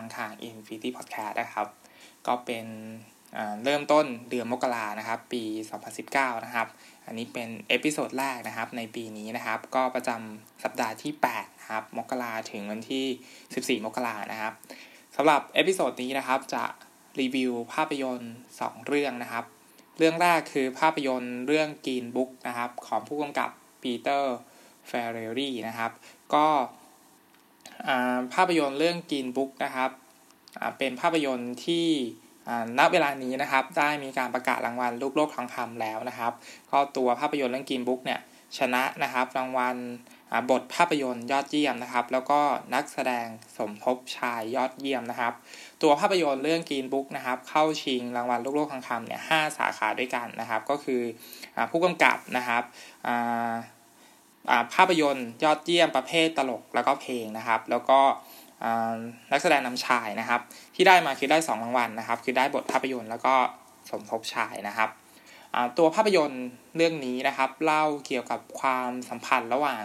ทาง Infinity Podcast นะครับ ก็เป็นเริ่มต้นเดือนมกรานะครับ ปี 2019 นะครับ อันนี้เป็น episode แรกนะครับในปีนี้นะครับ ก็ประจำสัปดาห์ที่8นะครับ มกราถึงวันที่ 14 มกรานะครับสำหรับ episode นี้นะครับจะรีวิวภาพยนตร์ 2 เรื่องนะครับ เรื่องแรกคือภาพยนตร์เรื่อง Green Book นะครับ ของผู้กำกับปีเตอร์ ฟาร์เรลลีนะครับ ก็ ภาพยนตร์เรื่องกีนบุ๊กนะครับเป็นภาพยนตร์ที่ณเวลานี้นะครับได้มีการประกาศรางวัลรูปโลกทองคำแล้วนะครับ ก็ตัวภาพยนตร์เรื่องกีนบุ๊กเนี่ยชนะนะครับรางวัลบทภาพยนตร์ยอดเยี่ยมนะครับ แล้วก็นักแสดงสมทบชายยอดเยี่ยมนะครับ ตัวภาพยนตร์เรื่องกีนบุ๊กนะครับ เข้าชิงรางวัลลูกโลกทองคำเนี่ยห้าสาขาด้วยกันนะครับ ก็คือผู้กำกับนะครับ ภาพยนตร์ยอดเยี่ยมประเภทตลกแล้วก็เพลงนะครับ แล้วก็นักแสดงนำชายนะครับ ที่ได้มาคือได้2รางวัลนะครับ คือได้บทภาพยนตร์แล้วก็สมทบชายนะครับตัวภาพยนตร์เรื่องนี้นะครับ เล่าเกี่ยวกับความสัมพันธ์ระหว่าง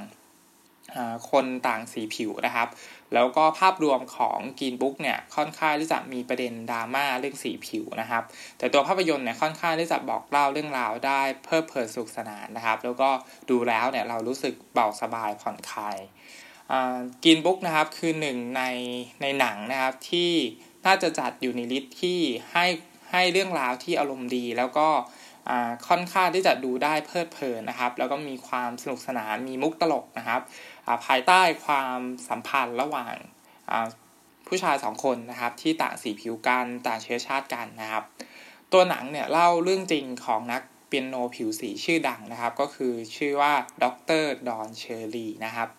คนต่างสีผิวนะครับ แล้วก็ภาพรวมของกีนบุ๊กเนี่ยค่อนข้างที่จะมีประเด็นดราม่าเรื่องสีผิวนะครับ แต่ตัวภาพยนตร์เนี่ยค่อนข้างที่จะบอกเล่าเรื่องราวได้เพิ่มเพลินสุขสนานนะครับ แล้วก็ดูแล้วเนี่ยเรารู้สึกเบาสบายผ่อนคลายกินบุ๊กนะครับคือหนึ่งในในหนังนะครับที่น่าจะจัดอยู่ในลิสต์ที่ให้ให้เรื่องราวที่อารมณ์ดี แล้วก็ค่อนข้างที่จะดูได้เพลิดเพลินนะครับ แล้วก็มีความสนุกสนานมีมุกตลกนะครับ ภายใต้ความสัมพันธ์ระหว่างผู้ชายสองคนนะครับที่ต่างสีผิวกันต่างเชื้อชาติกันนะครับ ตัวหนังเนี่ยเล่าเรื่องจริงของนักเปียโนผิวสีชื่อดังนะครับ ก็คือชื่อว่าดรดอนเชอรีนะครับ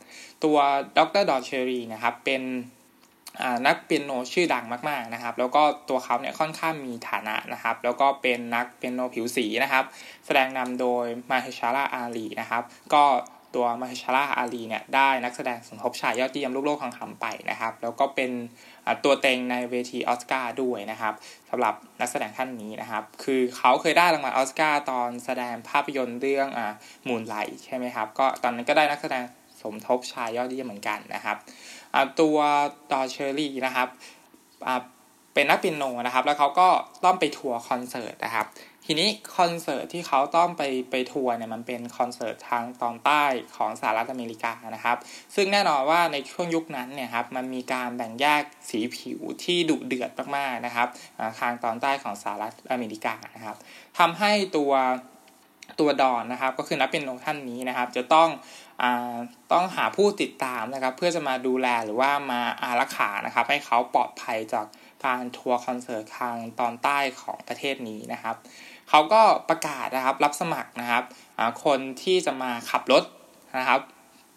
ตัวดรดอนเชอรีนะครับเป็นนักเปียโนชื่อดังมากๆนะครับ แล้วก็ตัวเขาเนี่ยค่อนข้างมีฐานะนะครับ แล้วก็เป็นนักเปียโนผิวสีนะครับ แสดงนำโดยมาเฮชาราอาลีนะครับ ก็ ตัวมาชาราอาลีเนี่ยได้นักแสดงสมทบชายยอดเยี่ยมลูกโลกทองคำไปนะครับ แล้วก็เป็นตัวเต็งในเวทีออสการ์ด้วยนะครับสำหรับนักแสดงท่านนี้นะครับ คือเขาเคยได้รางวัลออสการ์ตอนแสดงภาพยนตร์เรื่องอ่า Moonlight ใช่ไหมครับก็ตอนนั้นก็ได้นักแสดงสมทบชายยอดเยี่ยมเหมือนกันนะครับตัวดอน เชอร์ลีย์นะครับเป็นนักเปียโนนะครับ แล้วเขาก็ต้องไปทัวร์คอนเสิร์ตนะครับ ทีนี้คอนเสิร์ตที่เขาต้องไปไปทัวร์เนี่ยมันเป็นคอนเสิร์ตทางตอนใต้ของสหรัฐอเมริกานะครับ ซึ่งแน่นอนว่าในช่วงยุคนั้นเนี่ยครับมันมีการแบ่งแยกสีผิวที่ดุเดือดมากๆนะครับทางตอนใต้ของสหรัฐอเมริกานะครับทำให้ตัวตัวดอนนะครับ ก็คือนักเป็นโนท่านนี้นะครับ จะต้องต้องหาผู้ติดตามนะครับ เพื่อจะมาดูแลหรือว่ามาอารักขานะครับ ให้เขาปลอดภัยจาก การทัวร์คอนเสิร์ตทางตอนใต้ของประเทศนี้นะครับเขาก็ประกาศนะครับรับสมัครนะครับคนที่จะมาขับรถนะครับ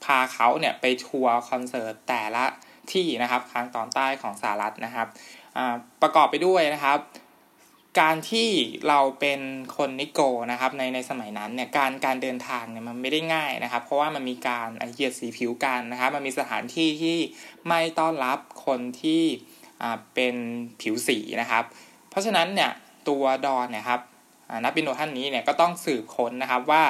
พาเขาเนี่ยไปทัวร์คอนเสิร์ตแต่ละที่นะครับทางตอนใต้ของสหรัฐนะครับประกอบไปด้วยนะครับการที่เราเป็นคนนิโกนะครับในในสมัยนั้นเนี่ยการการเดินทางเนี่ยมันไม่ได้ง่ายนะครับ เพราะว่ามันมีการเหยียดสีผิวกันนะครับ มันมีสถานที่ที่ไม่ต้อนรับคนที่ เป็นผิวสีนะครับ เพราะฉะนั้นเนี่ยตัวดอนนี่ยครับนักบินโนท่านนี้เนี่ยก็ต้องสืบค้นนะครับว่า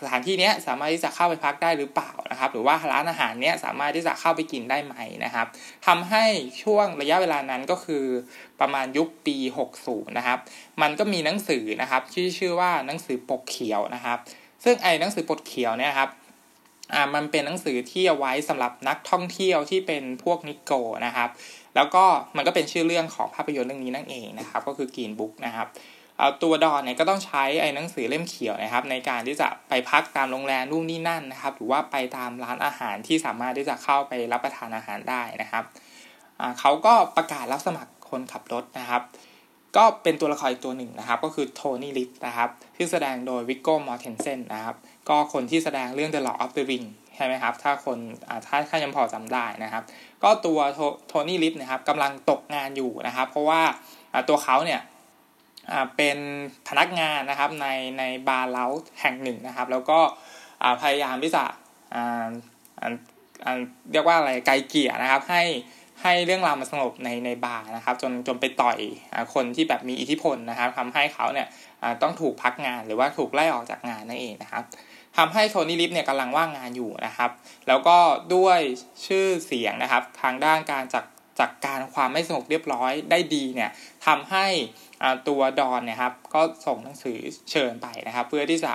สถานที่นี้สามารถที่จะเข้าไปพักได้หรือเปล่านะครับ หรือว่าร้านอาหารเนี้ยสามารถที่จะเข้าไปกินได้ไหมนะครับทำให้ช่วงระยะเวลานั้นก็คือประมาณยุคปี 60 นะครับ มันก็มีหนังสือนะครับที่ชื่อว่าหนังสือปกเขียวนะครับ ซึ่งไอ้หนังสือปกเขียวเนี่ยครับมันเป็นหนังสือที่เอาไว้สำหรับนักท่องเที่ยวที่เป็นพวกนิโกนะครับ แล้วก็มันก็เป็นชื่อเรื่องของภาพยนตร์เรื่องนี้นั่นเองนะครับ ก็คือกีนบุ๊กนะครับตัวดอนเนี่ยก็ต้องใช้ไอ้หนังสือเล่มเขียวนะครับ ในการที่จะไปพักตามโรงแรมนู่นนี่นั่นนะครับ หรือว่าไปตามร้านอาหารที่สามารถที่จะเข้าไปรับประทานอาหารได้นะครับเขาก็ประกาศรับสมัครคนขับรถนะครับ ก็เป็นตัวละครอีกตัวหนึ่งนะครับ ก็คือโทนี่ลิฟนะครับที่แสดงโดยวิกโก้มอร์เทนเซนนะครับ ก็คนที่แสดงเรื่อง The Lord of the Ring ช่ไหมครับ ถ้าคนถ้าถ้ายังพอจำได้นะครับ ก็ตัวโทนี่ลิฟนะครับกำลังตกงานอยู่นะครับ เพราะว่าตัวเขาเนี่ยเป็นพนักงานนะครับในในบาร์เล้าแห่งหนึ่งนะครับ แล้วก็พยายามที่จะเรียกว่าอะไรไกลเกี่ยนะครับ ให้ให้เรื่องราวมันสงบในในบาร์นะครับ จนจนไปต่อยอคนที่แบบมีอิทธิพลนะครับทำให้เขาเนี่ยต้องถูกพักงานหรือว่าถูกไล่ออกจากงานนั่นเองนะครับ ทำให้โทนี่ลิฟเนี่ยกำลังว่างงานอยู่นะครับ แล้วก็ด้วยชื่อเสียงนะครับ ทางด้านการจัดจัดการความไม่สงบเรียบร้อยได้ดีเนี่ยทำให้ตัวดอนเนี่ยครับ ก็ส่งหนังสือเชิญไปนะครับ เพื่อที่จะ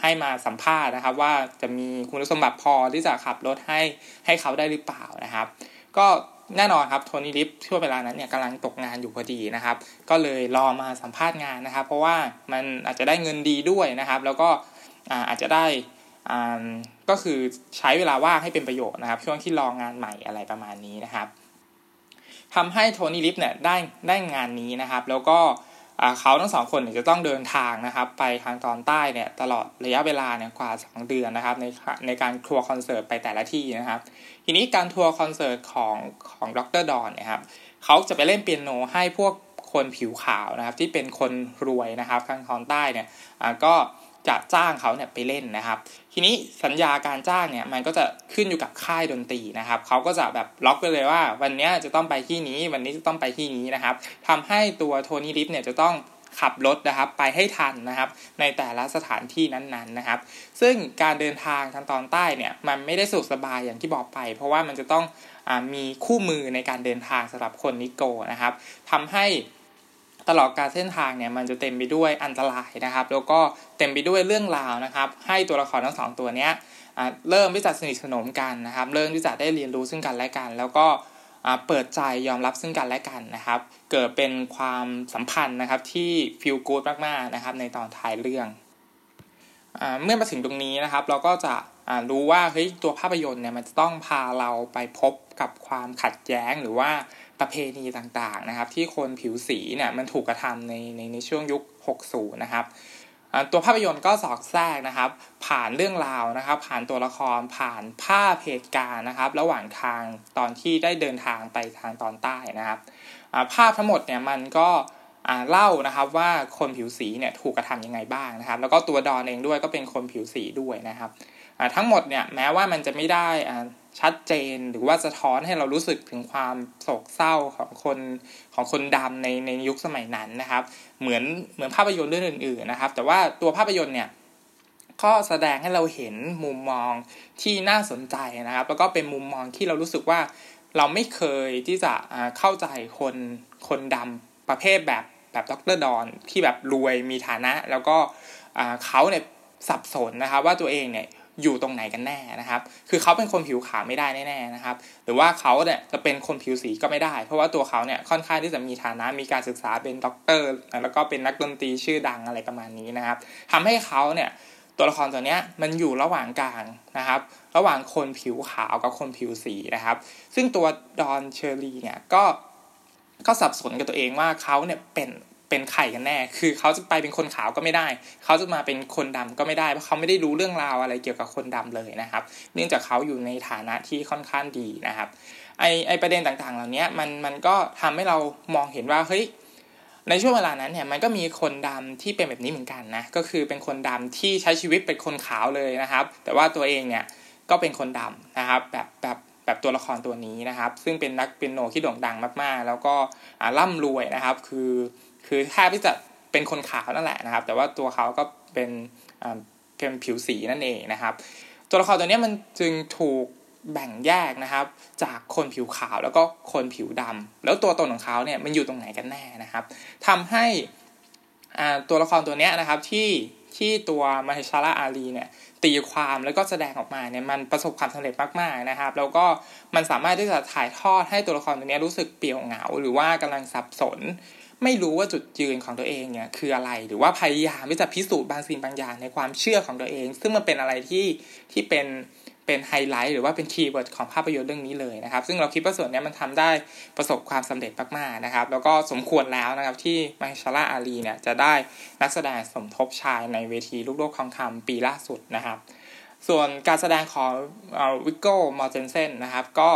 ให้มาสัมภาษณ์นะครับ ว่าจะมีคุณสมบัติพอที่จะขับรถให้ให้เขาได้หรือเปล่านะครับ ก็แน่นอนครับโทนี่ลิฟช่วงเวลานั้นเนี่ยกำลังตกงานอยู่พอดีนะครับ ก็เลยรอมาสัมภาษณ์งานนะครับ เพราะว่ามันอาจจะได้เงินดีด้วยนะครับ แล้วก็ อาจจะได้ก็คือใช้เวลาว่างให้เป็นประโยชน์นะครับ ช่วงที่รองานใหม่อะไรประมาณนี้นะครับทำให้โทนี่ลิปเนี่ยได้ได้งานนี้นะครับ แล้วก็เขาทั้งสองคนจะต้องเดินทางนะครับ ไปทางตอนใต้เนี่ยตลอดระยะเวลาเนี่ยกว่า 2 เดือนนะครับ ในในการทัวร์คอนเสิร์ตไปแต่ละที่นะครับ ทีนี้การทัวร์คอนเสิร์ตของของดร.ดอนเนี่ยครับเขาจะไปเล่นเปียโนให้พวกคนผิวขาวนะครับ ที่เป็นคนรวยนะครับทางตอนใต้เนี่ยก็ จะจ้างเขาเนี่ยไปเล่นนะครับ ทีนี้สัญญาการจ้างเนี่ยมันก็จะขึ้นอยู่กับค่ายดนตรีนะครับเขาก็จะแบบล็อกไปเลยว่า วันนี้จะต้องไปที่นี้ วันนี้จะต้องไปที่นี้นะครับทำให้ตัวโทนี่ลิฟเนี่ยจะต้องขับรถนะครับไปให้ทันนะครับ ในแต่ละสถานที่นั้นๆนะครับ ซึ่งการเดินทางทางตอนใต้เนี่ยมันไม่ได้สุขสบายอย่างที่บอกไป เพราะว่ามันจะต้องอมีคู่มือในการเดินทางสำหรับคนนิโกนะครับทำให้ ตลอดการเส้นทางเนี่ยมันจะเต็มไปด้วยอันตรายนะครับ แล้วก็เต็มไปด้วยเรื่องราวนะครับ ให้ตัวละครทั้งสองตัวเนี้ยเริ่มที่จะสนิทสนมกันนะครับ เริ่มที่จะได้เรียนรู้ซึ่งกันและกัน แล้วก็เปิดใจยอมรับซึ่งกันและกันนะครับ เกิดเป็นความสัมพันธ์นะครับที่ฟีลกู๊ดมากๆนะครับในตอนท้ายเรื่องเมื่อมาถึงตรงนี้นะครับ เราก็จะรู้ว่าเฮ้ยตัวภาพยนตร์เนี่ยมันจะต้องพาเราไปพบกับความขัดแย้งหรือว่า ประเพณีต่างๆนะครับ ที่คนผิวสีเนี่ยมันถูกกระทำในในในช่วงยุค 60 นะครับตัวภาพยนตร์ก็สอกแทรกนะครับ ผ่านเรื่องราวนะครับ ผ่านตัวละครผ่านภาพเหตุการณ์นะครับ ระหว่างทางตอนที่ได้เดินทางไปทางตอนใต้นะครับภาพทั้งหมดเนี่ยมันก็เล่านะครับว่าคนผิวสีเนี่ยถูกกระทำยังไงบ้างนะครับ แล้วก็ตัวดอนเองด้วยก็เป็นคนผิวสีด้วยนะครับ ทั้งหมดเนี่ยแม้ว่ามันจะไม่ได้ชัดเจนหรือว่าสะท้อนให้เรารู้สึกถึงความโศกเศร้าของคนของคนดำในในยุคสมัยนั้นนะครับ เหมือนเหมือนภาพยนตร์เรื่องอื่นๆนะครับ แต่ว่าตัวภาพยนตร์เนี่ยก็แสดงให้เราเห็นมุมมองที่น่าสนใจนะครับ แล้วก็เป็นมุมมองที่เรารู้สึกว่าเราไม่เคยที่จะเข้าใจคนคนดำประเภทแบบแบบดรดอนที่แบบรวยมีฐานะ แล้วก็เขาเนี่ยสับสนนะครับว่าตัวเองเนี่ย อยู่ตรงไหนกันแน่นะครับ คือเขาเป็นคนผิวขาวไม่ได้แน่ๆนะครับ หรือว่าเขาเนี่ยจะเป็นคนผิวสีก็ไม่ได้ เพราะว่าตัวเขาเนี่ยค่อนข้างที่จะมีฐานะมีการศึกษาเป็นด็อกเตอร์ แล้วก็เป็นนักดนตรีชื่อดังอะไรประมาณนี้นะครับทำให้เขาเนี่ยตัวละครตัวเนี้ยมันอยู่ระหว่างกลางนะครับ ระหว่างคนผิวขาวกับคนผิวสีนะครับ ซึ่งตัวดอนเชอร์ลีย์เนี่ยก็ก็สับสนกับตัวเองว่าเขาเนี่ยเป็น เป็นไข่กันแน่ คือเขาจะไปเป็นคนขาวก็ไม่ได้ เขาจะมาเป็นคนดำก็ไม่ได้ เพราะเขาไม่ได้รู้เรื่องราวอะไรเกี่ยวกับคนดำเลยนะครับ เนื่องจากเขาอยู่ในฐานะที่ค่อนข้างดีนะครับ ไอไอประเด็นต่างๆ เหล่านี้มันมันก็ทำให้เรามองเห็นว่าเฮ้ยในช่วงเวลานั้นเนี่ยมันก็มีคนดำที่เป็นแบบนี้เหมือนกันนะก็คือเป็นคนดำที่ใช้ชีวิตเป็นคนขาวเลยนะครับ แต่ว่าตัวเองเนี่ยก็เป็นคนดำนะครับแบบแบบแบบตัวละครตัวนี้นะครับ ซึ่งเป็นนักเปียโนที่โด่งดังมากๆ แล้วก็ร่ำรวยนะครับ คือ คือแทบที่จะเป็นคนขาวนั่นแหละนะครับ แต่ว่าตัวเขาก็เป็นเป็นผิวสีนั่นเองนะครับ ตัวละครตัวนี้มันจึงถูกแบ่งแยกนะครับ จากคนผิวขาวแล้วก็คนผิวดำแล้วตัวตนของเขาเนี่ยมันอยู่ตรงไหนกันแน่นะครับทำให้ตัวละครตัวนี้นะครับที่ที่ตัวมาเฮชาราอารีเนี่ยตีความแล้วก็แสดงออกมาเนี่ยมันประสบความสำเร็จมากๆนะครับ แล้วก็มันสามารถที่จะถ่ายทอดให้ตัวละครตัวนี้รู้สึกเปลี่ยวเหงา หรือว่ากำลังสับสน ไม่รู้ว่าจุดยืนของตัวเองเนี่ยคืออะไร หรือว่าพยายามที่จะพิสูจน์บางสิ่งบางอย่างในความเชื่อของตัวเอง ซึ่งมันเป็นอะไรที่ที่เป็นเป็นไฮไลท์หรือว่าเป็น keyword ของภาพยนตร์เรื่องนี้เลยนะครับ ซึ่งเราคิดว่าส่วนนี้มันทำได้ประสบความสำเร็จมากๆนะครับ แล้วก็สมควรแล้วนะครับที่มาเฮอร์ชาลาอาลีเนี่ยจะได้นักแสดงสมทบชายในเวทีลูกโลกทองคำปีล่าสุดนะครับ ส่วนการแสดงของวิกโก้มอร์เจนเซนนะครับก็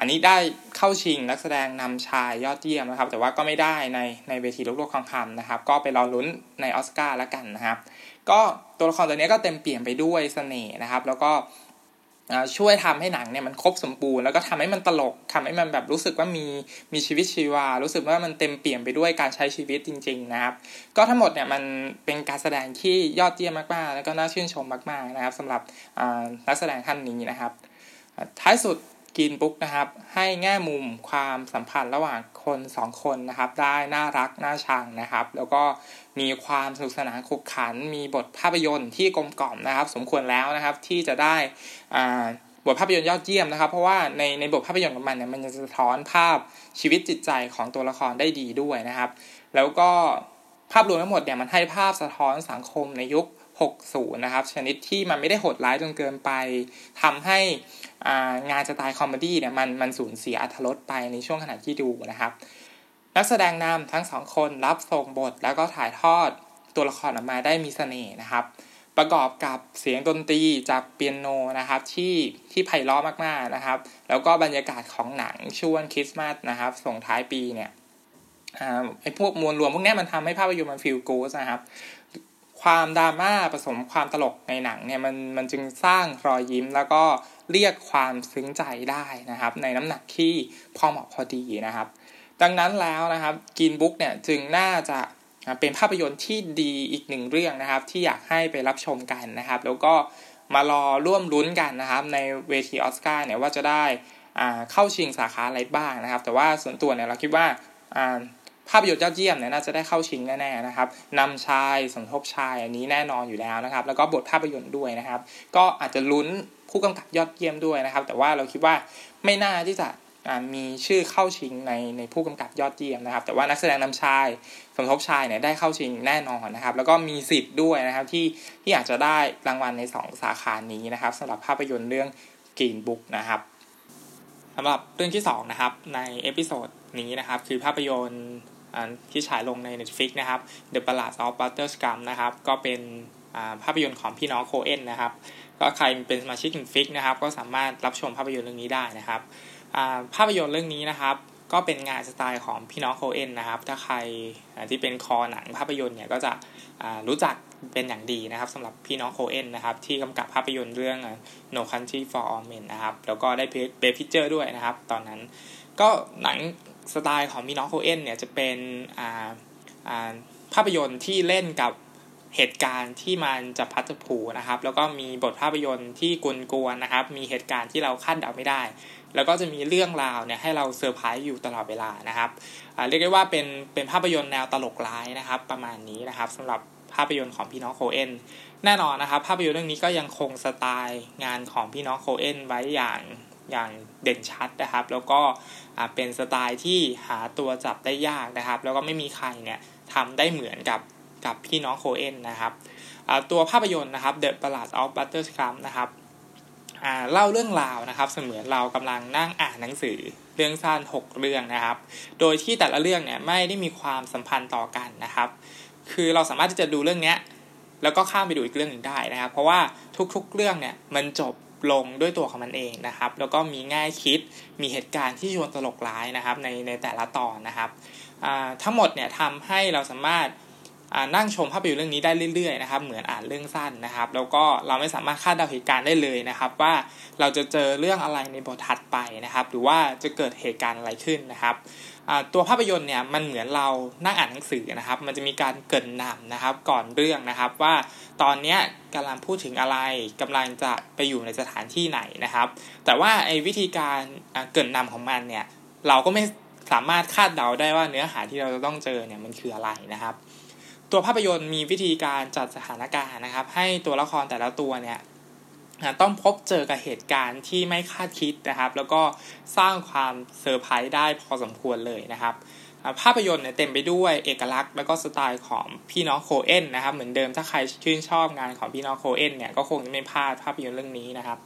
อันนี้ได้เข้าชิงนักแสดงนำชายยอดเยี่ยมนะครับ แต่ว่าก็ไม่ได้ในในเวทีโลกโลกทองคำนะครับ ก็ไปรอลุ้นในออสการ์แล้วกันนะครับ ก็ตัวละครตัวนี้ก็เต็มเปี่ยมไปด้วยเสน่ห์นะครับ แล้วก็ช่วยทำให้หนังเนี่ยมันครบสมบูรณ์แล้วก็ทำให้มันตลกทำให้มันแบบรู้สึกว่ามีมีชีวิตชีวา รู้สึกว่ามันเต็มเปี่ยมไปด้วยการใช้ชีวิตจริง ๆ นะครับ ก็ทั้งหมดเนี่ยมันเป็นการแสดงที่ยอดเยี่ยมมากๆ แล้วก็น่าชื่นชมมากๆนะครับสำหรับนักแสดงท่านนี้นะครับ ท้ายสุด กินบุ๊กนะครับ ให้แง่มุมความสัมพันธ์ระหว่างคนสองคนนะครับ ได้น่ารักน่าชังนะครับ แล้วก็มีความสนุกสนานขบขัน มีบทภาพยนตร์ที่กลมกล่อมนะครับ สมควรแล้วนะครับที่จะได้บทภาพยนตร์ยอดเยี่ยมนะครับ เพราะว่าในในบทภาพยนตร์ของมันเนี่ยมันจะสะท้อนภาพชีวิตจิตใจของตัวละครได้ดีด้วยนะครับ แล้วก็ภาพรวมทั้งหมดเนี่ยมันให้ภาพสะท้อนสังคมในยุค 60 นะครับ ชนิดที่มันไม่ได้โหดร้ายจนเกินไปทำให้งานสไตล์ comedy เนี่ยมันมันสูญเสียอรรถรสไปในช่วงขณะที่ดูนะครับ นักแสดงนำทั้งสองคนรับส่งบทแล้วก็ถ่ายทอดตัวละครออกมาได้มีเสน่ห์นะครับ ประกอบกับเสียงดนตรีจากเปียโนนะครับที่ที่ไพเราะมากๆนะครับ แล้วก็บรรยากาศของหนังช่วงคริสต์มาสนะครับ ส่งท้ายปีเนี่ยไอ้พวกมวลรวมพวกนี้มันทำให้ภาพยนตร์มัน feel good นะครับ ความดราม่าผสมความตลกในหนังเนี่ยมันมันจึงสร้างรอยยิ้มแล้วก็เรียกความซึ้งใจได้นะครับ ในน้ำหนักที่พอเหมาะพอดีนะครับ ดังนั้นแล้วนะครับ Green Book เนี่ยจึงน่าจะเป็นภาพยนตร์ที่ดีอีกหนึ่งเรื่องนะครับ ที่อยากให้ไปรับชมกันนะครับ แล้วก็มารอร่วมลุ้นกันนะครับ ในเวทีออสการ์เนี่ยว่าจะได้เข้าชิงสาขาอะไรบ้างนะครับ แต่ว่าส่วนตัวเนี่ยเราคิดว่า ภาพยนตร์ยอดเยี่ยมเนี่ยน่าจะได้เข้าชิงแน่ๆนะครับนำชายสมทบชายอันนี้แน่นอนอยู่แล้วนะครับ แล้วก็บทภาพยนตร์ด้วยนะครับ ก็อาจจะลุ้นผู้กำกับยอดเยี่ยมด้วยนะครับ แต่ว่าเราคิดว่าไม่น่าที่จะมีชื่อเข้าชิงในในผู้กำกับยอดเยี่ยมนะครับ แต่ว่านักแสดงนำชายสมทบชายเนี่ยได้เข้าชิงแน่นอนนะครับ แล้วก็มีสิทธิ์ด้วยนะครับที่ที่อาจจะได้รางวัลใน 2 สาขานี้นะครับสำหรับภาพยนตร์เรื่องGreen Book นะครับสำหรับเรื่องที่2นะครับใน episode นี้นะครับคือภาพยนตร์ ที่ฉายลงใน Netflix นะครับ The Ballad of Buster Scruggs นะครับ ก็เป็นภาพยนตร์ของพี่น้องโคเอนนะครับ ก็ใครเป็นสมาชิก Netflix นะครับ ก็สามารถรับชมภาพยนตร์เรื่องนี้ได้นะครับภาพยนตร์เรื่องนี้นะครับ ก็เป็นงานสไตล์ของพี่น้องโคเอนนะครับ ถ้าใครที่เป็นคอหนังภาพยนตร์เนี่ยก็จะรู้จักเป็นอย่างดีนะครับสำหรับพี่น้องโคเอนนะครับ ที่กำกับภาพยนตร์เรื่อง No Country for Old Men นะครับ แล้วก็ได้ Best Picture ด้วยนะครับ ตอนนั้นก็หนัง สไตล์ของพี่น้องโคเอนเนี่ยจะเป็นภาพยนตร์ที่เล่นกับเหตุการณ์ที่มันจะพลิกผันนะครับ แล้วก็มีบทภาพยนตร์ที่กวนๆนะครับ มีเหตุการณ์ที่เราคาดเดาไม่ได้ แล้วก็จะมีเรื่องราวเนี่ยให้เราเซอร์ไพรส์อยู่ตลอดเวลานะครับเรียกได้ว่าเป็นเป็นภาพยนตร์แนวตลกร้ายนะครับ ประมาณนี้นะครับสำหรับภาพยนตร์ของพี่น้องโคเอนแน่นอนนะครับ ภาพยนตร์เรื่องนี้ก็ยังคงสไตล์งานของพี่น้องโคเอนไว้อย่าง อย่างเด่นชัดนะครับ แล้วก็เป็นสไตล์ที่หาตัวจับได้ยากนะครับ แล้วก็ไม่มีใครเนี่ยทำได้เหมือนกับกับพี่น้องโคเอนนะครับตัวภาพยนตร์นะครับ The Ballad of Butterscrum นะครับเล่าเรื่องราวนะครับ เสมือนเรากำลังนั่งอ่านหนังสือเรื่องสั้น 6 เรื่องนะครับ โดยที่แต่ละเรื่องเนี่ยไม่ได้มีความสัมพันธ์ต่อกันนะครับ คือเราสามารถที่จะดูเรื่องนี้แล้วก็ข้ามไปดูอีกเรื่องหนึ่งได้นะครับ เพราะว่าทุกๆเรื่องเนี่ยมันจบ ลงด้วยตัวของมันเองนะครับ แล้วก็มีง่ายคิดมีเหตุการณ์ที่ชวนตลกร้ายนะครับในในแต่ละตอนนะครับทั้งหมดเนี่ยทำให้เราสามารถนั่งชมภาพยนตร์เรื่องนี้ได้เรื่อยๆนะครับเหมือนอ่านเรื่องสั้นนะครับ แล้วก็เราไม่สามารถคาดเดาเหตุการณ์ได้เลยนะครับ ว่าเราจะเจอเรื่องอะไรในบทถัดไปนะครับ หรือว่าจะเกิดเหตุการณ์อะไรขึ้นนะครับ ตัวภาพยนตร์เนี่ยมันเหมือนเรานั่งอ่านหนังสือนะครับ มันจะมีการเกินนำนะครับ ก่อนเรื่องนะครับ ว่าตอนนี้กำลังพูดถึงอะไรกำลังจะไปอยู่ในสถานที่ไหนนะครับ แต่ว่าไอ้วิธีการเกินนำของมันเนี่ยเราก็ไม่สามารถคาดเดาได้ว่าเนื้อหาที่เราจะต้องเจอเนี่ยมันคืออะไรนะครับ ตัวภาพยนตร์มีวิธีการจัดสถานการณ์นะครับ ให้ตัวละครแต่ละตัวเนี่ย ต้องพบเจอกับเหตุการณ์ที่ไม่คาดคิดนะครับ แล้วก็สร้างความเซอร์ไพรส์ได้พอสมควรเลยนะครับ ภาพยนตร์เนี่ยเต็มไปด้วยเอกลักษณ์ แล้วก็สไตล์ของพี่น้องโคเอนนะครับ เหมือนเดิมถ้าใครชื่นชอบงานของพี่น้องโคเอนเนี่ยก็คงจะไม่พลาดภาพยนตร์เรื่องนี้นะครับ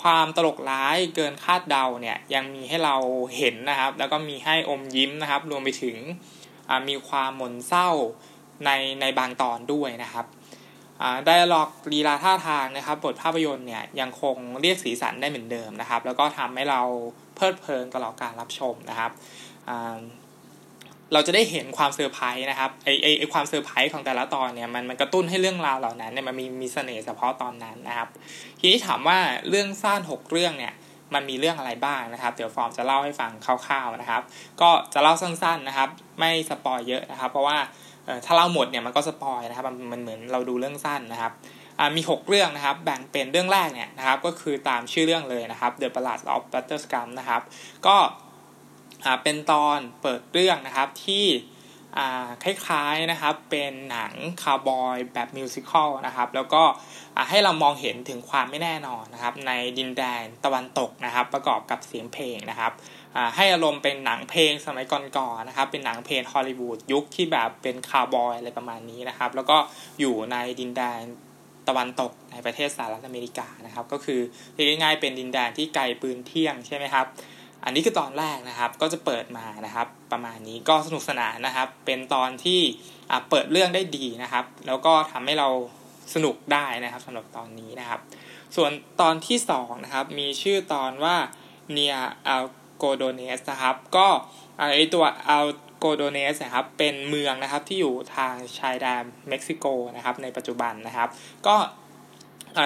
ความตลกร้ายเกินคาดเดาเนี่ยยังมีให้เราเห็นนะครับ แล้วก็มีให้อมยิ้มนะครับ รวมไปถึงมีความหม่นเศร้าในในบางตอนด้วยนะครับ dialogue ลีลาท่าทางนะครับ บทภาพยนตร์เนี่ยยังคงเรียกสีสันได้เหมือนเดิมนะครับ แล้วก็ทำให้เราเพลิดเพลินตลอดการรับชมนะครับเราจะได้เห็นความเซอร์ไพรส์นะครับไอ้ไอ้ไอ้ความเซอร์ไพรส์ของแต่ละตอนเนี่ยมันมันกระตุ้นให้เรื่องราวเหล่านั้นเนี่ยมันมีมีเสน่ห์เฉพาะตอนนั้นนะครับ ทีนี้ถามว่าเรื่องสั้น6เรื่องเนี่ยมันมีเรื่องอะไรบ้างนะครับ เดี๋ยวฟอร์มจะเล่าให้ฟังคร่าวๆนะครับ ก็จะเล่าสั้นๆนะครับ ไม่ spoil เยอะนะครับ เพราะว่า ถ้าเล่าหมดเนี่ยมันก็ spoil นะครับมันเหมือนเราดูเรื่องสั้นนะครับมี 6 เรื่องนะครับ แบ่งเป็นเรื่องแรกเนี่ยนะครับ ก็คือตามชื่อเรื่องเลยนะครับ The Ballad of Buster Scruggs นะครับ ก็เป็นตอนเปิดเรื่องนะครับที่คล้ายๆนะครับเป็นหนังคาวบอยแบบ musical นะครับ แล้วก็ให้เรามองเห็นถึงความไม่แน่นอนนะครับ ในดินแดนตะวันตกนะครับ ประกอบกับเสียงเพลงนะครับ ให้อารมณ์เป็นหนังเพลงสมัยก่อนๆนะครับ เป็นหนังเพลงฮอลลีวูดยุคที่แบบเป็นคาร์บอยอะไรประมาณนี้นะครับ แล้วก็อยู่ในดินแดนตะวันตกในประเทศสหรัฐอเมริกานะครับ ก็คือเรียกง่ายๆเป็นดินแดนที่ไกลปืนเที่ยงใช่ไหมครับ อันนี้คือตอนแรกนะครับ ก็จะเปิดมานะครับ ประมาณนี้ก็สนุกสนานนะครับ เป็นตอนที่เปิดเรื่องได้ดีนะครับ แล้วก็ทำให้เราสนุกได้นะครับสำหรับตอนนี้นะครับ ส่วนตอนที่2นะครับมีชื่อตอนว่าเนียอัล โกโดเนสนะครับ ก็ไอตัวอัลโกโดเนสนะครับเป็นเมืองนะครับที่อยู่ทางชายแดนเม็กซิโกนะครับในปัจจุบันนะครับ ก็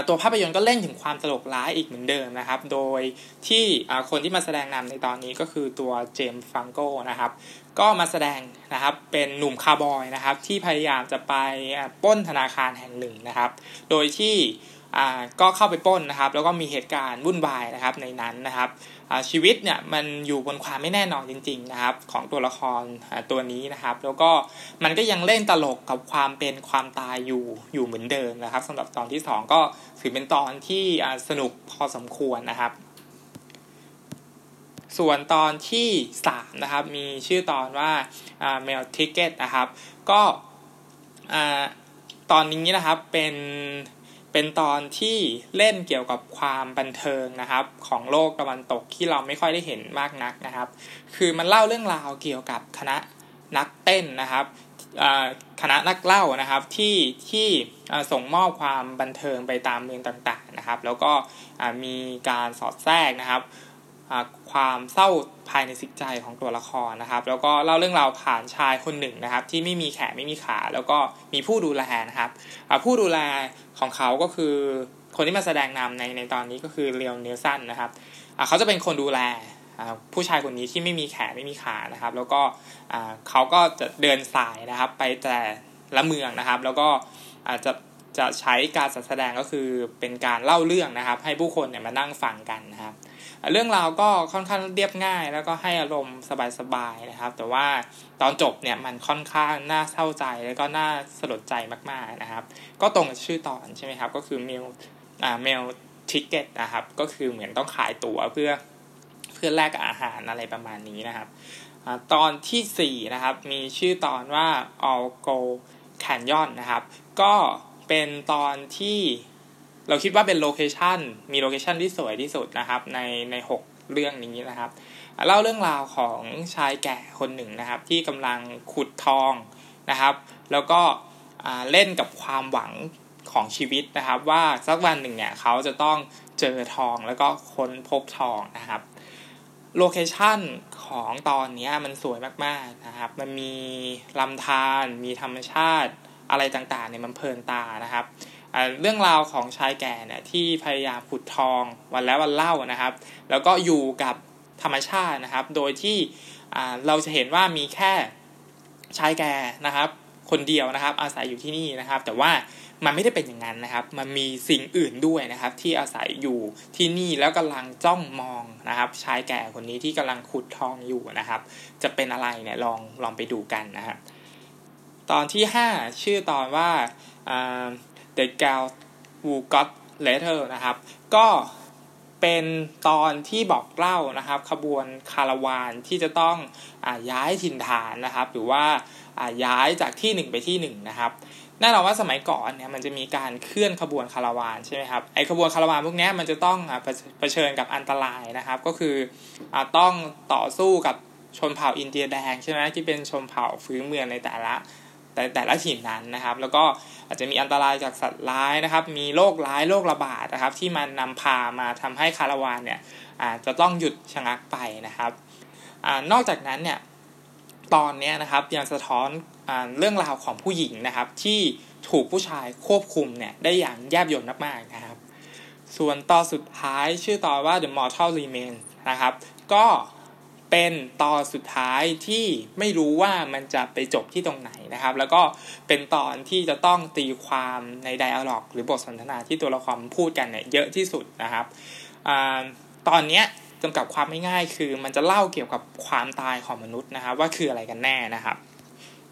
ตัวภาพยนตร์ก็เล่นถึงความตลกร้ายอีกเหมือนเดิมนะครับ โดยที่คนที่มาแสดงนำในตอนนี้ก็คือตัวเจมส์ฟังโกนะครับ ก็มาแสดงนะครับเป็นหนุ่มคาร์บอยนะครับที่พยายามจะไปป้นธนาคารแห่งหนึ่งนะครับ โดยที่ ก็เข้าไปป้นนะครับ แล้วก็มีเหตุการณ์วุ่นวายนะครับในนั้นนะครับชีวิตเนี่ยมันอยู่บนความไม่แน่นอนจริง ๆนะครับ ของตัวละครตัวนี้นะครับ แล้วก็มันก็ยังเล่นตลกกับความเป็นความตายอยู่อยู่เหมือนเดิมนะครับสำหรับตอนที่ 2 ก็ถือเป็นตอนที่สนุกพอสมควรนะครับ ส่วนตอนที่3นะครับมีชื่อตอนว่า mail ticket นะครับ ก็ตอนนี้นะครับเป็น เป็นตอนที่เล่นเกี่ยวกับความบันเทิงนะครับ ของโลกตะวันตกที่เราไม่ค่อยได้เห็นมากนักนะครับ คือมันเล่าเรื่องราวเกี่ยวกับคณะนักเต้นนะครับคณะนักเล่านะครับที่ที่ส่งมอบความบันเทิงไปตามเมืองต่างๆนะครับ แล้วก็มีการสอดแทรกนะครับ ความเศร้าภายในสิกใจของตัวละครนะครับ แล้วก็เล่าเรื่องราวผ่านชายคนหนึ่งนะครับ ที่ไม่มีแขนไม่มีขา แล้วก็มีผู้ดูแลนะครับผู้ดูแลของเขาก็คือคนที่มาแสดงนำในในตอนนี้ก็คือเรียวเนลสันนะครับเขาจะเป็นคนดูแลผู้ชายคนนี้ที่ไม่มีแขนไม่มีขานะครับ แล้วก็เขาก็จะเดินสายนะครับ ไปแต่ละเมืองนะครับ แล้วก็อาจจะจะใช้การแสดงก็คือเป็นการเล่าเรื่องนะครับ ให้ผู้คนเนี่ยมานั่งฟังกันนะครับ เรื่องราวก็ค่อนข้างเรียบง่าย แล้วก็ให้อารมณ์สบายๆนะครับ แต่ว่าตอนจบเนี่ยมันค่อนข้างน่าเศร้าใจแล้วก็น่าสลดใจมากๆนะครับ ก็ตรงกับชื่อตอนใช่ไหมครับ ก็คือเมลอ่าเมลทิกเก็ตนะครับ ก็คือเหมือนต้องขายตั๋วเพื่อเพื่อแลกกับอาหารอะไรประมาณนี้นะครับอตอนที่ 4 นะครับ มีชื่อตอนว่า All Go Canyon นะครับ ก็เป็นตอนที่ เราคิดว่าเป็นโลเคชันมีโลเคชันที่สวยที่สุดนะครับ ในในหกเรื่องนี้นะครับ เล่าเรื่องราวของชายแก่คนหนึ่งนะครับ ที่กำลังขุดทองนะครับ แล้วก็เล่นกับความหวังของชีวิตนะครับ ว่าสักวันหนึ่งเนี่ยเขาจะต้องเจอทองแล้วก็ค้นพบทองนะครับโลเคชันของตอนนี้มันสวยมากๆนะครับ มันมีลำธารมีธรรมชาติอะไรต่างๆเนี่ยมันเพลินตานะครับ เรื่องราวของชายแก่เนี่ยที่พยายามขุดทองวันแล้ววันเล่านะครับ แล้วก็อยู่กับธรรมชาตินะครับ โดยที่เราจะเห็นว่ามีแค่ชายแก่นะครับ คนเดียวนะครับ อาศัยอยู่ที่นี่นะครับ แต่ว่ามันไม่ได้เป็นอย่างนั้นนะครับ มันมีสิ่งอื่นด้วยนะครับ ที่อาศัยอยู่ที่นี่แล้วกำลังจ้องมองนะครับ ชายแก่คนนี้ที่กำลังขุดทองอยู่นะครับ จะเป็นอะไรเนี่ยลองลองไปดูกันนะครับตอนที่ 5 ชื่อตอนว่า The Gal Who Got Letter นะครับ ก็เป็นตอนที่บอกเล่านะครับ ขบวนคาราวานที่จะต้องอย้ายถิ่นฐานนะครับ หรือว่าย้ายจากที่หนึ่งไปที่หนึ่งนะครับแน่นอนว่าสมัยก่อนเนี่ยมันจะมีการเคลื่อนขบวนคาราวานใช่ไหมครับไอขบวนคาราวานพวกนี้มันจะต้องเผชิญกับอันตรายนะครับ ก็คืออต้องต่อสู้กับชนเผ่าอินเดียแดงใช่ไหมที่เป็นชนเผ่าฟื้นเมืองในแต่ละ แต่แต่ละถิ่นนั้นนะครับ แล้วก็อาจจะมีอันตรายจากสัตว์ร้ายนะครับ มีโรคร้ายโรคระบาดนะครับ ที่มันนำพามาทำให้คาราวานเนี่ยอาจจะต้องหยุดชะงักไปนะครับอนอกจากนั้นเนี่ยตอนนี้นะครับยังสะท้อนอเรื่องราวของผู้หญิงนะครับ ที่ถูกผู้ชายควบคุมเนี่ยได้อย่างแยบยลมากๆนะครับ ส่วนตอนสุดท้ายชื่อตอนว่า The Mortal Remains นะครับ ก็ เป็นตอนสุดท้ายที่ไม่รู้ว่ามันจะไปจบที่ตรงไหนนะครับ แล้วก็เป็นตอนที่จะต้องตีความในไดอะล็อก หรือบทสนทนาที่ตัวละครพูดกันเนี่ยเยอะที่สุดนะครับอตอนนี้จำกัดความไม่ง่ายคือมันจะเล่าเกี่ยวกับความตายของมนุษย์นะครับ ว่าคืออะไรกันแน่นะครับ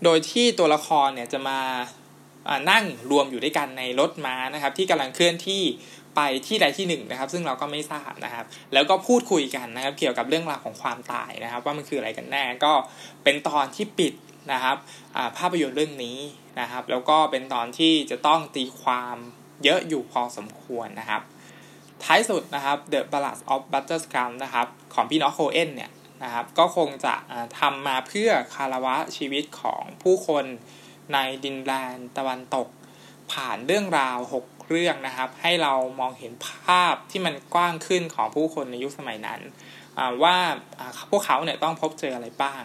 โดยที่ตัวละครเนี่ยจะมานั่งรวมอยู่ด้วยกันในรถม้านะครับ ที่กำลังเคลื่อนที่ ไปที่ใดที่หนึ่งนะครับ ซึ่งเราก็ไม่ทราบนะครับ แล้วก็พูดคุยกันนะครับ เกี่ยวกับเรื่องราวของความตายนะครับ ว่ามันคืออะไรกันแน่ก็เป็นตอนที่ปิดนะครับภาพยนตร์เรื่องนี้นะครับ แล้วก็เป็นตอนที่จะต้องตีความเยอะอยู่พอสมควรนะครับ ท้ายสุดนะครับ The Ballad of Butter Scrum นะครับของพี่น้องโคเอนเนี่ยนะครับก็คงจะทำมาเพื่อคารวะชีวิตของผู้คนในดินแดนตะวันตก ผ่านเรื่องราว 6 เรื่องนะครับ ให้เรามองเห็นภาพที่มันกว้างขึ้นของผู้คนในยุคสมัยนั้น ว่าพวกเขาเนี่ยต้องพบเจออะไรบ้าง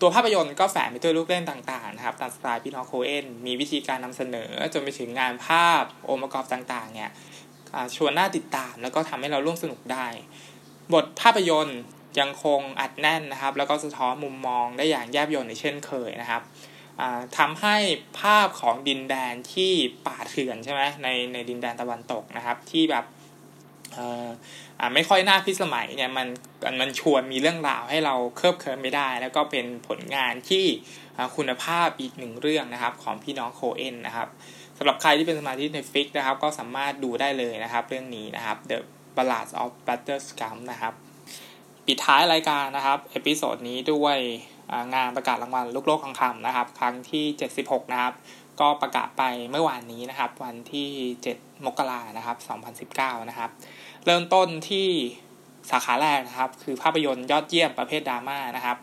ตัวภาพยนตร์ก็แฝงไปด้วยลูกเล่นต่างๆนะครับตามสไตล์พี่น้องโคเอนมีวิธีการนำเสนอจนไปถึงงานภาพองค์ประกอบต่างๆเนี่ยชวนน่าติดตามแล้วก็ทำให้เราร่วมสนุกได้ บทภาพยนตร์ยังคงอัดแน่นนะครับ แล้วก็สะท้อนมุมมองได้อย่างแยบยลในเช่นเคยนะครับ ทำให้ภาพของดินแดนที่ป่าเถื่อนใช่ไหมในในดินแดนตะวันตกนะครับ ที่แบบไม่ค่อยน่าพิสมัยเนี่ยมันมันชวนมีเรื่องราวให้เราเคลิบเคลิ้มไปได้ แล้วก็เป็นผลงานที่คุณภาพอีกหนึ่งเรื่องนะครับ ของพี่น้องโคเอนนะครับสำหรับใครที่เป็นสมาชิก Netflix นะครับ ก็สามารถดูได้เลยนะครับ เรื่องนี้นะครับ The Ballad of Buster Scruggs นะครับ ปิดท้ายรายการนะครับ episode นี้ด้วย งานประกาศรางวัลลูกโลกทองคำนะครับ ครั้งที่ 76 นะครับ ก็ประกาศไปเมื่อวานนี้นะครับ วันที่ 7 มกรานะครับ 2019 นะครับ เริ่มต้นที่สาขาแรกนะครับ คือภาพยนตร์ยอดเยี่ยมประเภทดราม่านะครับ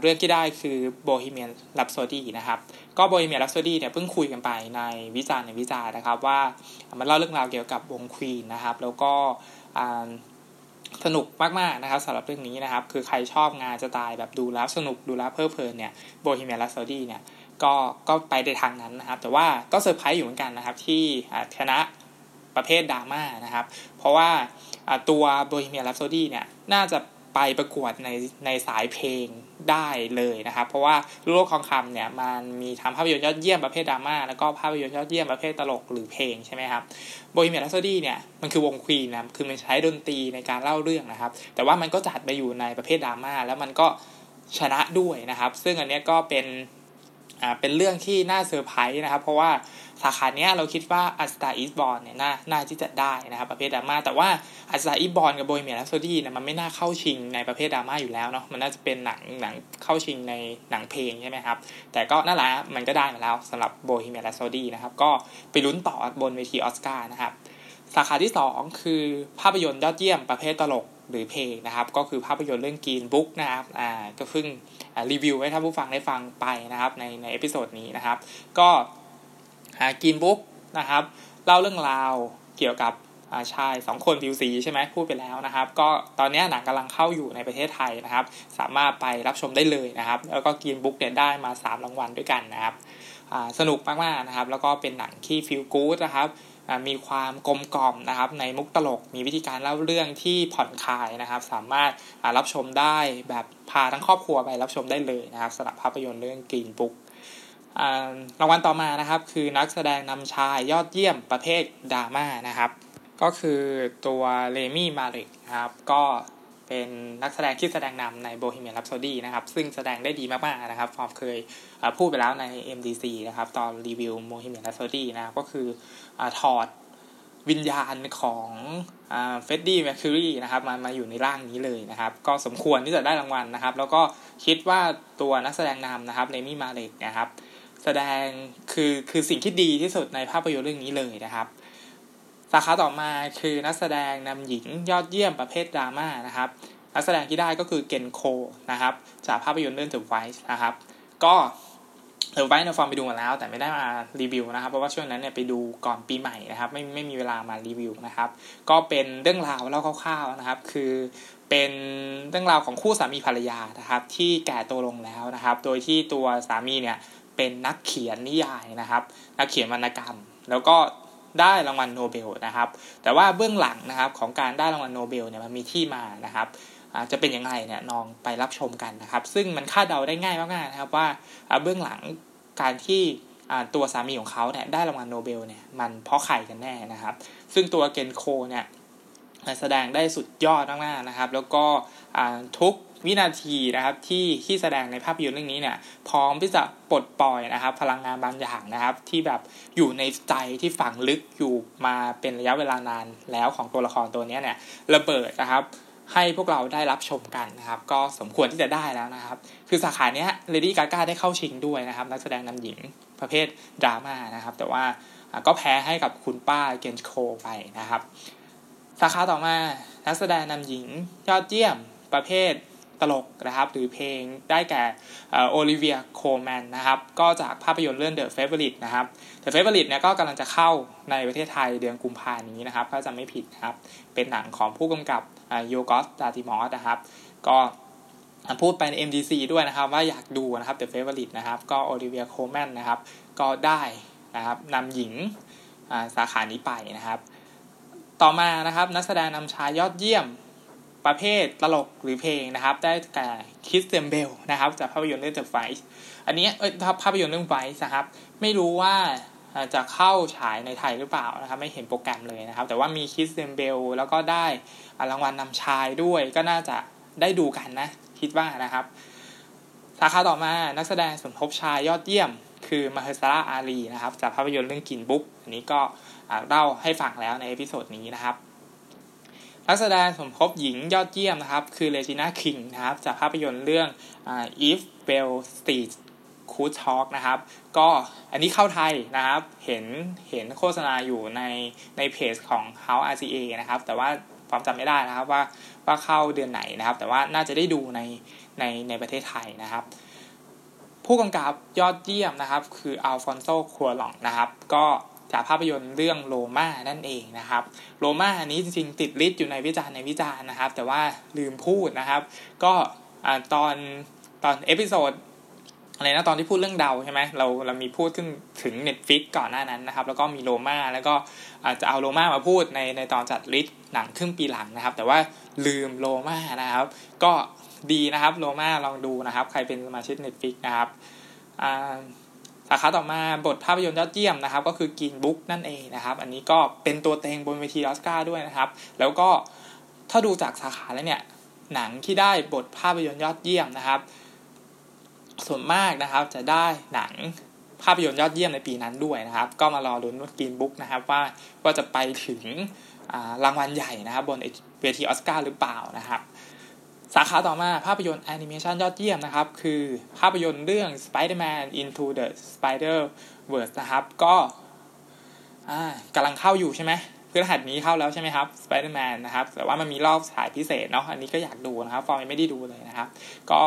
เรื่องที่ได้คือ Bohemian Rhapsody นะครับ ก็ Bohemian Rhapsody เนี่ยเพิ่งคุยกันไปในวิจารณ์ในวิจารณ์นะครับ ว่ามันเล่าเรื่องราวเกี่ยวกับวงควีนนะครับ แล้วก็ สนุกมากๆนะครับสำหรับเรื่องนี้นะครับ คือใครชอบงานสไตล์แบบดูแล้วสนุกดูแล้วเพลิดเพลินเนี่ย Bohemian Rhapsody เนี่ยก็ก็ไปในทางนั้นนะครับ แต่ว่าก็เซอร์ไพรส์อยู่เหมือนกันนะครับ ที่ชนะประเภทดราม่านะครับ เพราะว่าตัว Bohemian Rhapsody เนี่ยน่าจะ ไปประกวดในในสายเพลงได้เลยนะครับ เพราะว่าโลกทองคำเนี่ยมันมีทำภาพยนตร์ยอดเยี่ยมประเภทดราม่าแล้วก็ภาพยนตร์ยอดเยี่ยมประเภทตลกหรือเพลงใช่ไหมครับBohemian Rhapsody เนี่ยมันคือวงควีนนะคือมันใช้ดนตรีในการเล่าเรื่องนะครับ แต่ว่ามันก็จัดไปอยู่ในประเภทดราม่าแล้วมันก็ชนะด้วยนะครับ ซึ่งอันนี้ก็เป็นอ่าเป็นเรื่องที่น่าเซอร์ไพรส์นะครับ เพราะว่า สาขาเนี้ยเราคิดว่า A Star Is Born เนี่ยน่าน่าที่จะได้นะครับประเภทดราม่าแต่ว่า A Star Is Born กับ Bohemian Rhapsody เนี่ยมันไม่น่าเข้าชิงในประเภทดราม่าอยู่แล้วเนาะมันน่าจะเป็นหนังหนังเข้าชิงในหนังเพลงใช่ไหมครับแต่ก็นั่นแหละมันก็ได้มาแล้วสำหรับ Bohemian Rhapsody นะครับก็ไปลุ้นต่อบนเวทีออสการ์นะครับสาขาที่ 2 คือภาพยนตร์ยอดเยี่ยมประเภทตลกหรือเพลงนะครับ ก็คือภาพยนตร์เรื่อง Green Book นะครับอ่าก็เพิ่งรีวิวให้ท่านผู้ฟังได้ฟังไปนะครับในใน episode นี้นะครับ ก็ Green Book นะครับเล่าเรื่องราวเกี่ยวกับชายสองคนผิวสีใช่ไหมพูดไปแล้วนะครับ ก็ตอนนี้หนังกำลังเข้าอยู่ในประเทศไทยนะครับ สามารถไปรับชมได้เลยนะครับ แล้วก็ Green Book เนี่ยได้มา 3 รางวัลด้วยกันนะครับสนุกมากๆนะครับ แล้วก็เป็นหนังที่ฟิลกู๊ดนะครับมีความกลมกล่อมนะครับ ในมุกตลกมีวิธีการเล่าเรื่องที่ผ่อนคลายนะครับ สามารถรับชมได้แบบพาทั้งครอบครัวไปรับชมได้เลยนะครับสำหรับภาพยนตร์เรื่องกินบุ๊ก รางวัลต่อมานะครับ คือนักแสดงนำชายยอดเยี่ยมประเภทดราม่านะครับ ก็คือตัวเลมี่มาริกครับ ก็เป็นนักแสดงที่แสดงนำใน Bohemian Rhapsody นะครับ ซึ่งแสดงได้ดีมากๆนะครับฟอร์มเคยพูดไปแล้วใน MDC นะครับ ตอนรีวิว Bohemian Rhapsody นะครับ ก็คืออถอดวิญญาณของเฟรดดี้ เมอร์คิวรีนะครับมามาอยู่ในร่างนี้เลยนะครับ ก็สมควรที่จะได้รางวัลนะครับ แล้วก็คิดว่าตัวนักแสดงนำนะครับรามี มาเล็กนะครับ แสดงคือคือสิ่งที่ดีที่สุดในภาพยนตร์เรื่องนี้เลยนะครับสาขาต่อมาคือนักแสดงนำหญิงยอดเยี่ยมประเภทดราม่านะครับนักแสดงที่ได้ก็คือเกนโคนะครับจากภาพยนตร์เรื่อง The Wife นะครับ ก็เออไว้ในฟอร์มไปดูมาแล้ว แต่ไม่ได้มารีวิวนะครับ เพราะว่าช่วงนั้นเนี่ยไปดูก่อนปีใหม่นะครับ ไม่ไม่มีเวลามารีวิวนะครับ ก็เป็นเรื่องราวเล่าคร่าวๆนะครับ คือเป็นเรื่องราวของคู่สามีภรรยานะครับ ที่แก่ตัวลงแล้วนะครับ โดยที่ตัวสามีเนี่ย เป็นนักเขียนนิยายนะครับ นักเขียนวรรณกรรม แล้วก็ได้รางวัลโนเบลนะครับ แต่ว่าเบื้องหลังนะครับของการได้รางวัลโนเบลเนี่ยมันมีที่มานะครับจะเป็นยังไงเนี่ยนองไปรับชมกันนะครับ ซึ่งมันคาดเดาได้ง่ายมากๆนะครับว่าเบื้องหลังการที่ตัวสามีของเขาเนี่ยได้รางวัลโนเบลเนี่ยมันเพราะใครกันแน่นะครับ ซึ่งตัวเกนโคเนี่ยแสดงได้สุดยอดมากๆนะครับ แล้วก็ทุก วินาทีนะครับที่ที่แสดงในภาพยนตร์เรื่องนี้เนี่ยพร้อมที่จะปลดปล่อยนะครับ พลังงานบางอย่างนะครับ ที่แบบอยู่ในใจที่ฝังลึกอยู่มาเป็นระยะเวลานานแล้วของตัวละครตัวนี้เนี่ยระเบิดนะครับให้พวกเราได้รับชมกันนะครับ ก็สมควรที่จะได้แล้วนะครับ คือสาขาเนี้ยเลดี้กาก้าได้เข้าชิงด้วยนะครับ นักแสดงนำหญิงประเภทดราม่านะครับ แต่ว่าก็แพ้ให้กับคุณป้าเกนโคไปนะครับ สาขาต่อมานักแสดงนำหญิงยอดเยี่ยมประเภท ตลกนะครับหรือเพลงได้แก่โอลิเวียโคลแมนนะครับก็จากภาพยนตร์เรื่อง The Favourite นะครับ The Favorite เนี่ยก็กำลังจะเข้าในประเทศไทยเดือนกุมภานี้นะครับถ้าจำไม่ผิดนะครับเป็นหนังของผู้กำกับ Yorgos Lanthimos นะครับก็พูดไปใน MDC ด้วยนะครับว่าอยากดูนะครับ The Favorite นะครับก็ Olivia Colman นะครับก็ได้นะครับนำหญิงสาขานี้ไปนะครับ ต่อมานะครับนักแสดงนำชายยอดเยี่ยม ประเภทตลกหรือเพลงนะครับ ได้แก่ Christian Bale นะครับ จากภาพยนตร์เรื่อง The Fight อันนี้เอ้ยภาพยนตร์เรื่อง Fight นะครับ ไม่รู้ว่าจะเข้าฉายในไทยหรือเปล่านะครับ ไม่เห็นโปรแกรมเลยนะครับ แต่ว่ามี Christian Bale แล้วก็ได้รางวัลนำชายด้วยก็น่าจะได้ดูกันนะ คิดว่านะครับ สาขาต่อมานักแสดงสมทบชายยอดเยี่ยม คือ Mahershala Ali นะครับจากภาพยนตร์เรื่อง Green Book อันนี้ก็เล่าให้ฟังแล้วใน episode นี้นะครับ นักแสดงสมทบหญิงยอดเยี่ยมนะครับ คือ Regina King นะครับ จากภาพยนตร์เรื่อง If Bell Street Could Talk นะครับ ก็อันนี้เข้าไทยนะครับ เห็นเห็นโฆษณาอยู่ในในเพจของ House RCA นะครับ แต่ว่าความจำไม่ได้นะครับว่าว่าเข้าเดือนไหนนะครับ แต่ว่าน่าจะได้ดูในในในประเทศไทยนะครับ ผู้กำกับยอดเยี่ยมนะครับ คืออัลฟอนโซ ครัวหลองนะครับ ก็ จากภาพยนตร์เรื่องโลมานั่นเองนะครับโลมาอันนี้จริงๆ ติดลิสต์อยู่ในวิจารณ์ในวิจารณ์นะครับ แต่ว่าลืมพูดนะครับ ก็ตอนตอน episode อะไรนะตอนที่พูดเรื่องเดาใช่ไหมเราเรามีพูดถึงถึง Netflix ก่อนหน้านั้นนะครับ แล้วก็มี Roma แล้วก็อาจจะเอา Roma มาพูดในในตอนจัด list หนังครึ่งปีหลังนะครับ แต่ว่าลืม Roma นะครับ ก็ดีนะครับ Roma ลองดูนะครับ ใครเป็นสมาชิก Netflix นะครับ สาขาต่อมาบทภาพยนตร์ยอดเยี่ยมนะครับ ก็คือ Green Book นั่นเองนะครับ อันนี้ก็เป็นตัวเต็งบนเวทีออสการ์ด้วยนะครับ แล้วก็ถ้าดูจากสาขาแล้วเนี่ยหนังที่ได้บทภาพยนตร์ยอดเยี่ยมนะครับ ส่วนมากนะครับจะได้หนังภาพยนตร์ยอดเยี่ยมในปีนั้นด้วยนะครับ ก็มารอลุ้น Green Book นะครับว่าว่าจะไปถึงรางวัลใหญ่นะครับ บนเวทีออสการ์หรือเปล่านะครับ สาขาต่อมาภาพยนตร์แอนิเมชันยอดเยี่ยมนะครับ คือภาพยนตร์เรื่อง Spider-Man Into the Spider-Verse นะครับ ก็กำลังเข้าอยู่ใช่ไหมเพื่อรหัสนี้เข้าแล้วใช่ไหมครับ Spider-Man นะครับ แต่ว่ามันมีรอบฉายพิเศษเนาะอันนี้ก็อยากดูนะครับ ฟอร์มยังไม่ได้ดูเลยนะครับ ก็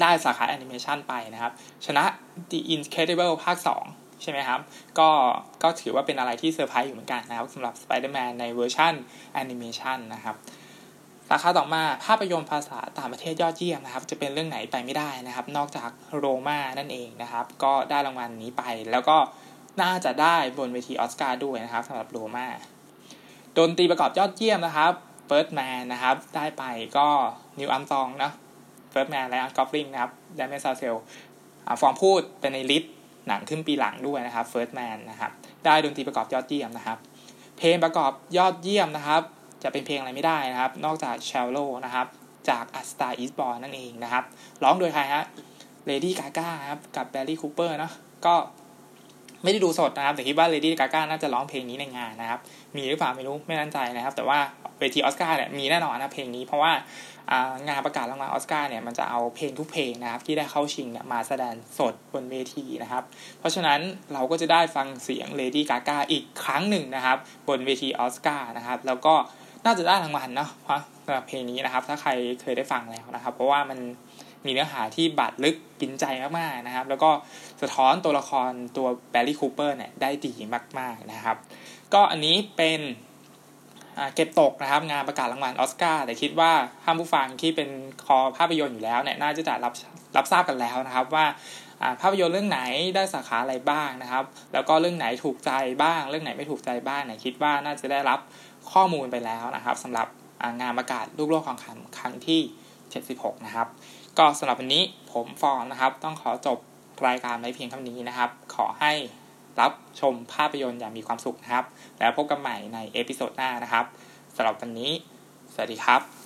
ได้สาขาแอนิเมชันไปนะครับ ชนะ The Incredible ภาค 2 ใช่ไหมครับ ก็ก็ถือว่าเป็นอะไรที่เซอร์ไพรส์อยู่เหมือนกันนะครับสำหรับ Spider-Man ในเวอร์ชันแอนิเมชันนะครับ สาขาต่อมาภาพยนตร์ภาษาต่างประเทศยอดเยี่ยมนะครับ จะเป็นเรื่องไหนไปไม่ได้นะครับ นอกจากRoma นั่นเองนะครับ ก็ได้รางวัลนี้ไป แล้วก็น่าจะได้บนเวทีออสการ์ด้วยนะครับสำหรับ Roma ดนตรีประกอบยอดเยี่ยมนะครับ First Man นะครับ ได้ไปก็ Neil Armstrong นะ First Man และ Ryan Gosling นะครับ Damien Chazelle ฟอร์มพูดเป็นใน list หนังครึ่งปีหลังด้วยนะครับ First Man นะครับ ได้ดนตรีประกอบยอดเยี่ยมนะครับ เพลงประกอบยอดเยี่ยมนะครับ จะเป็นเพลงอะไรไม่ได้นะครับ นอกจาก Shallow นะครับ จาก A Star Is Born นั่นเองนะครับ ร้องโดยใครฮะ Lady Gaga ครับกับ Bradley Cooper เนาะก็ไม่ได้ดูสดนะครับ แต่คิดว่า Lady Gaga น่าจะร้องเพลงนี้ในงานนะครับ มีหรือเปล่าไม่รู้ไม่แน่ใจนะครับ แต่ว่าเวทีออสการ์เนี่ยมีแน่นอนนะเพลงนี้ เพราะว่างานประกาศรางวัลออสการ์เนี่ยมันจะเอาเพลงทุกเพลงนะครับที่ได้เข้าชิงเนี่ยมาแสดงสดบนเวทีนะครับ เพราะฉะนั้นเราก็จะได้ฟังเสียง Lady Gaga อีกครั้งหนึ่งนะครับ บนเวทีออสการ์นะครับ แล้วก็ น่าจะได้รางวัลเนาะเพราะสำหรับเพลงนี้นะครับ ถ้าใครเคยได้ฟังแล้วนะครับ เพราะว่ามันมีเนื้อหาที่บาดลึกกินใจมากๆนะครับ แล้วก็สะท้อนตัวละครตัวแบร์รี่คูเปอร์เนี่ยได้ดีมากๆนะครับ ก็อันนี้เป็นเก็บตกนะครับงานประกาศรางวัลออสการ์แต่คิดว่าท่านผู้ฟังที่เป็นคอภาพยนตร์อยู่แล้วเนี่ยน่าจะจะรับรับทราบกันแล้วนะครับว่าภาพยนตร์เรื่องไหนได้สาขาอะไรบ้างนะครับ แล้วก็เรื่องไหนถูกใจบ้าง เรื่องไหนไม่ถูกใจบ้างเนี่ยคิดว่าน่าจะได้รับ ข้อมูลไปแล้วนะครับสำหรับงานประกาศลูกโลกทองคำครั้งที่ 76 นะครับ ก็สำหรับวันนี้ผมฟอร์มนะครับ ต้องขอจบรายการไว้เพียงเท่านี้นะครับ ขอให้รับชมภาพยนตร์อย่างมีความสุขนะครับ แล้วพบกันใหม่ใน episode หน้านะครับสำหรับวันนี้ สวัสดีครับ